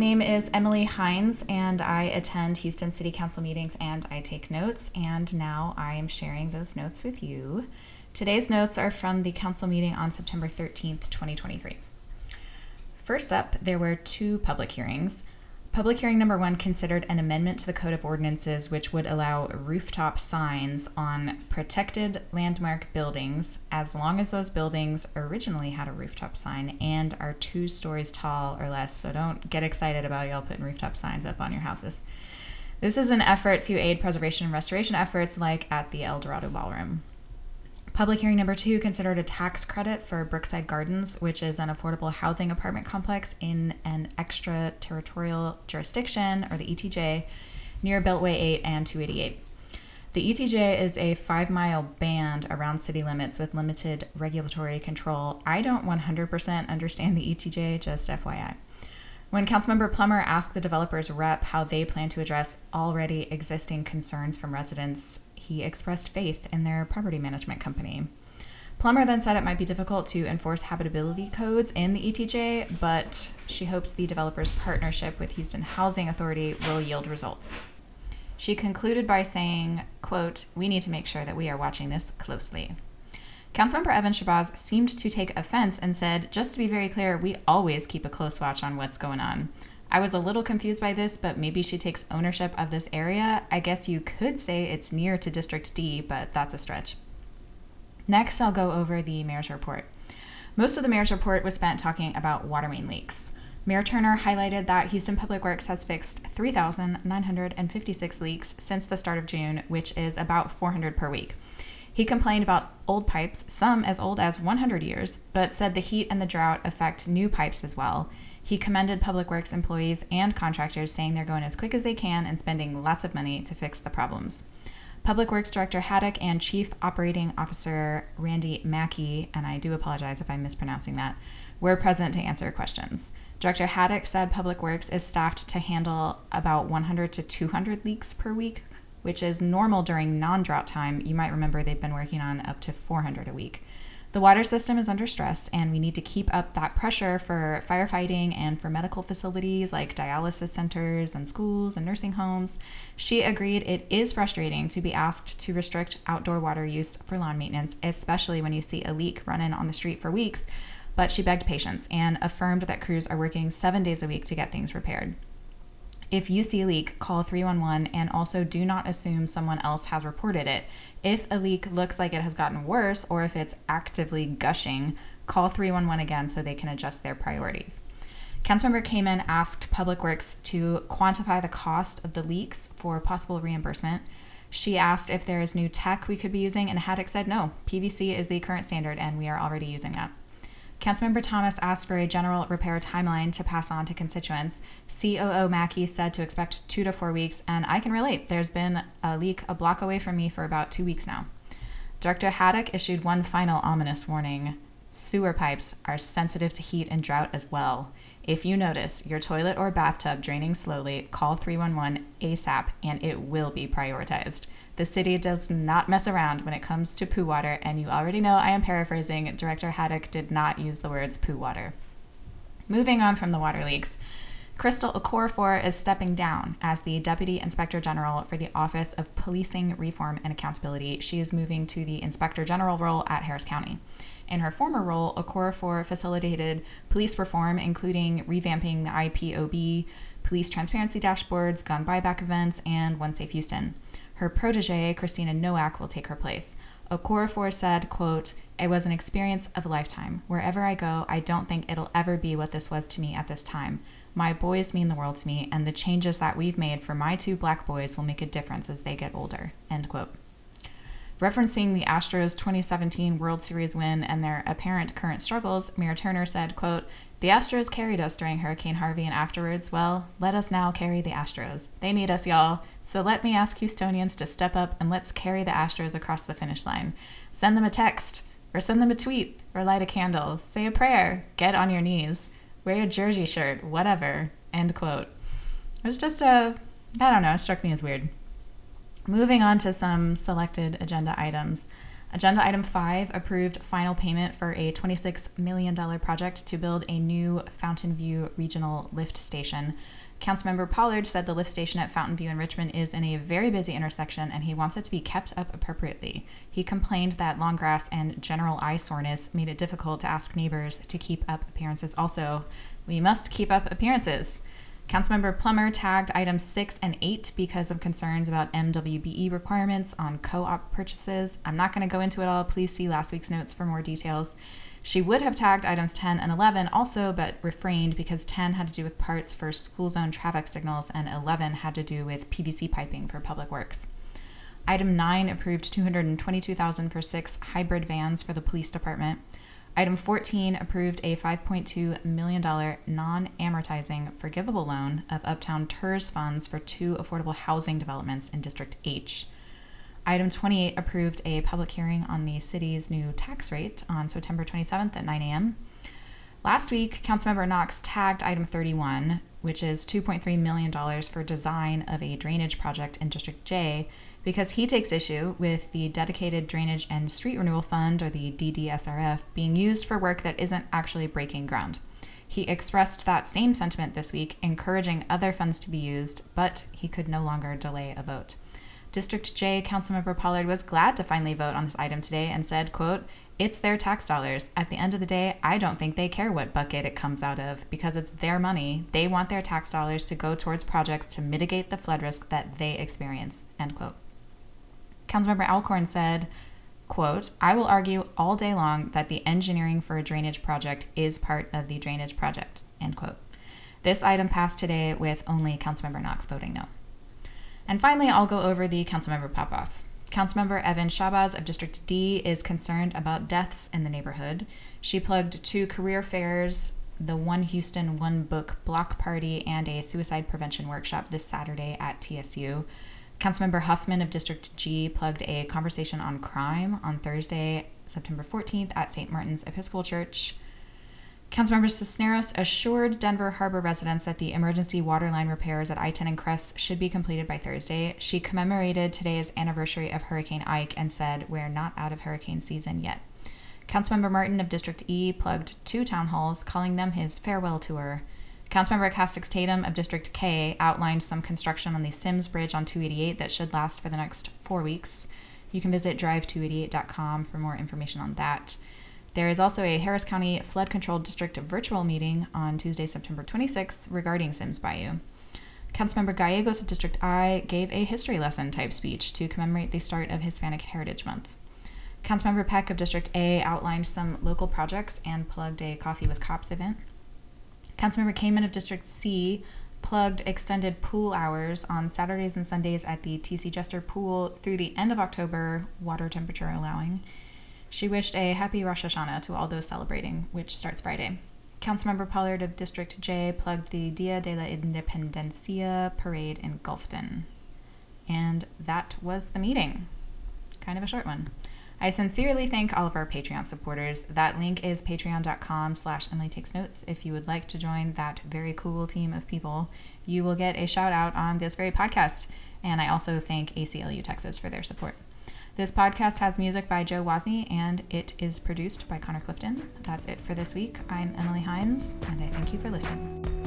name is Emily Hynds, and I attend Houston City Council meetings and I take notes. And now I am sharing those notes with you. Today's notes are from the council meeting on September 13th, 2023. First up, there were two public hearings. Public hearing number one considered an amendment to the Code of Ordinances which would allow rooftop signs on protected landmark buildings as long as those buildings originally had a rooftop sign and are two stories tall or less. So don't get excited about y'all putting rooftop signs up on your houses. This is an effort to aid preservation and restoration efforts like at the El Dorado Ballroom. Public hearing number two considered a tax credit for Brookside Gardens, which is an affordable housing apartment complex in an extraterritorial jurisdiction, or the ETJ, near Beltway 8 and 288. The ETJ is a five mile band around city limits with limited regulatory control. I don't 100% understand the ETJ, just FYI. When Councilmember Plummer asked the developer's rep how they plan to address already existing concerns from residents he expressed faith in their property management company. Plummer then said it might be difficult to enforce habitability codes in the ETJ, but she hopes the developer's partnership with Houston Housing Authority will yield results. She concluded by saying, quote, We need to make sure that we are watching this closely. Councilmember Evan Shabazz seemed to take offense and said, Just to be very clear, we always keep a close watch on what's going on. I was a little confused by this, but maybe she takes ownership of this area. I guess you could say it's near to District D, but that's a stretch. Next, I'll go over the mayor's report. Most of the mayor's report was spent talking about water main leaks. Mayor Turner highlighted that Houston Public Works has fixed 3,956 leaks since the start of June, which is about 400 per week. He complained about old pipes, some as old as 100 years, but said the heat and the drought affect new pipes as well. He commended Public Works employees and contractors, saying they're going as quick as they can and spending lots of money to fix the problems. Public Works Director Haddock and Chief Operating Officer Randy Macchi, and I do apologize if I'm mispronouncing that, were present to answer questions. Director Haddock said Public Works is staffed to handle about 100 to 200 leaks per week, which is normal during non drought time. You might remember they've been working on up to 400 a week. The water system is under stress, and we need to keep up that pressure for firefighting and for medical facilities like dialysis centers and schools and nursing homes. She agreed it is frustrating to be asked to restrict outdoor water use for lawn maintenance, especially when you see a leak running on the street for weeks. But she begged patience and affirmed that crews are working seven days a week to get things repaired. If you see a leak, call 311 and also do not assume someone else has reported it. If a leak looks like it has gotten worse or if it's actively gushing, call 311 again so they can adjust their priorities. Councilmember Kamin asked Public Works to quantify the cost of the leaks for possible reimbursement. She asked if there is new tech we could be using, and Haddock said no. PVC is the current standard, and we are already using that. Councilmember Thomas asked for a general repair timeline to pass on to constituents. COO Macchi said to expect two to four weeks, and I can relate. There's been a leak a block away from me for about two weeks now. Director Haddock issued one final ominous warning sewer pipes are sensitive to heat and drought as well. If you notice your toilet or bathtub draining slowly, call 311 ASAP and it will be prioritized. The city does not mess around when it comes to poo water, and you already know I am paraphrasing. Director Haddock did not use the words poo water. Moving on from the water leaks, Crystal Okorafor is stepping down as the Deputy Inspector General for the Office of Policing Reform and Accountability. She is moving to the Inspector General role at Harris County. In her former role, Okorafor facilitated police reform, including revamping the IPOB, police transparency dashboards, gun buyback events, and One Safe Houston. Her protege, Christina Nowak, will take her place. Okorafor said, quote, It was an experience of a lifetime. Wherever I go, I don't think it'll ever be what this was to me at this time. My boys mean the world to me, and the changes that we've made for my two black boys will make a difference as they get older. End quote. Referencing the Astros 2017 World Series win and their apparent current struggles, Mayor Turner said, quote, The Astros carried us during Hurricane Harvey and afterwards. Well, let us now carry the Astros. They need us, y'all. So let me ask Houstonians to step up and let's carry the Astros across the finish line. Send them a text, or send them a tweet, or light a candle, say a prayer, get on your knees, wear a jersey shirt, whatever. End quote. It was just a, I don't know, it struck me as weird. Moving on to some selected agenda items. Agenda item five approved final payment for a $26 million project to build a new Fountain View Regional Lift Station. Councilmember Pollard said the lift station at Fountain View in Richmond is in a very busy intersection and he wants it to be kept up appropriately. He complained that long grass and general eye soreness made it difficult to ask neighbors to keep up appearances. Also, we must keep up appearances. Councilmember Plummer tagged items 6 and 8 because of concerns about MWBE requirements on co op purchases. I'm not going to go into it all. Please see last week's notes for more details. She would have tagged items 10 and 11 also, but refrained because 10 had to do with parts for school zone traffic signals and 11 had to do with PVC piping for public works. Item 9 approved 222,000 for 6 hybrid vans for the police department. Item 14 approved a $5.2 million non amortizing forgivable loan of Uptown TIRZ funds for two affordable housing developments in District H. Item 28 approved a public hearing on the city's new tax rate on September 27th at 9 a.m. Last week, Councilmember Knox tagged item 31, which is $2.3 million for design of a drainage project in District J, because he takes issue with the Dedicated Drainage and Street Renewal Fund, or the DDSRF, being used for work that isn't actually breaking ground. He expressed that same sentiment this week, encouraging other funds to be used, but he could no longer delay a vote. District J Councilmember Pollard was glad to finally vote on this item today and said, quote, it's their tax dollars. At the end of the day, I don't think they care what bucket it comes out of because it's their money. They want their tax dollars to go towards projects to mitigate the flood risk that they experience. End quote. Councilmember Alcorn said, quote, I will argue all day long that the engineering for a drainage project is part of the drainage project, end quote. This item passed today with only Councilmember Knox voting no. And finally, I'll go over the Councilmember pop-off. Councilmember Evan Shabazz of District D is concerned about deaths in the neighborhood. She plugged two career fairs, the One Houston One Book block party, and a suicide prevention workshop this Saturday at TSU. Councilmember Huffman of District G plugged a conversation on crime on Thursday, September 14th at St. Martin's Episcopal Church. Councilmember Cisneros assured Denver Harbor residents that the emergency water line repairs at I 10 and Crest should be completed by Thursday. She commemorated today's anniversary of Hurricane Ike and said, We're not out of hurricane season yet. Councilmember Martin of District E plugged two town halls, calling them his farewell tour. Councilmember Castex-Tatum of District K outlined some construction on the Sims Bridge on 288 that should last for the next four weeks. You can visit drive288.com for more information on that. There is also a Harris County Flood Control District virtual meeting on Tuesday, September 26th regarding Sims Bayou. Councilmember Gallegos of District I gave a history lesson type speech to commemorate the start of Hispanic Heritage Month. Councilmember Peck of District A outlined some local projects and plugged a Coffee with Cops event. Councilmember Kamin of District C plugged extended pool hours on Saturdays and Sundays at the TC Jester Pool through the end of October, water temperature allowing. She wished a happy Rosh Hashanah to all those celebrating, which starts Friday. Councilmember Pollard of District J plugged the Dia de la Independencia parade in Gulfton. And that was the meeting. Kind of a short one. I sincerely thank all of our Patreon supporters. That link is patreon.com slash Emily Takes Notes. If you would like to join that very cool team of people, you will get a shout out on this very podcast. And I also thank ACLU Texas for their support. This podcast has music by Joe Wozni and it is produced by Connor Clifton. That's it for this week. I'm Emily Hynds and I thank you for listening.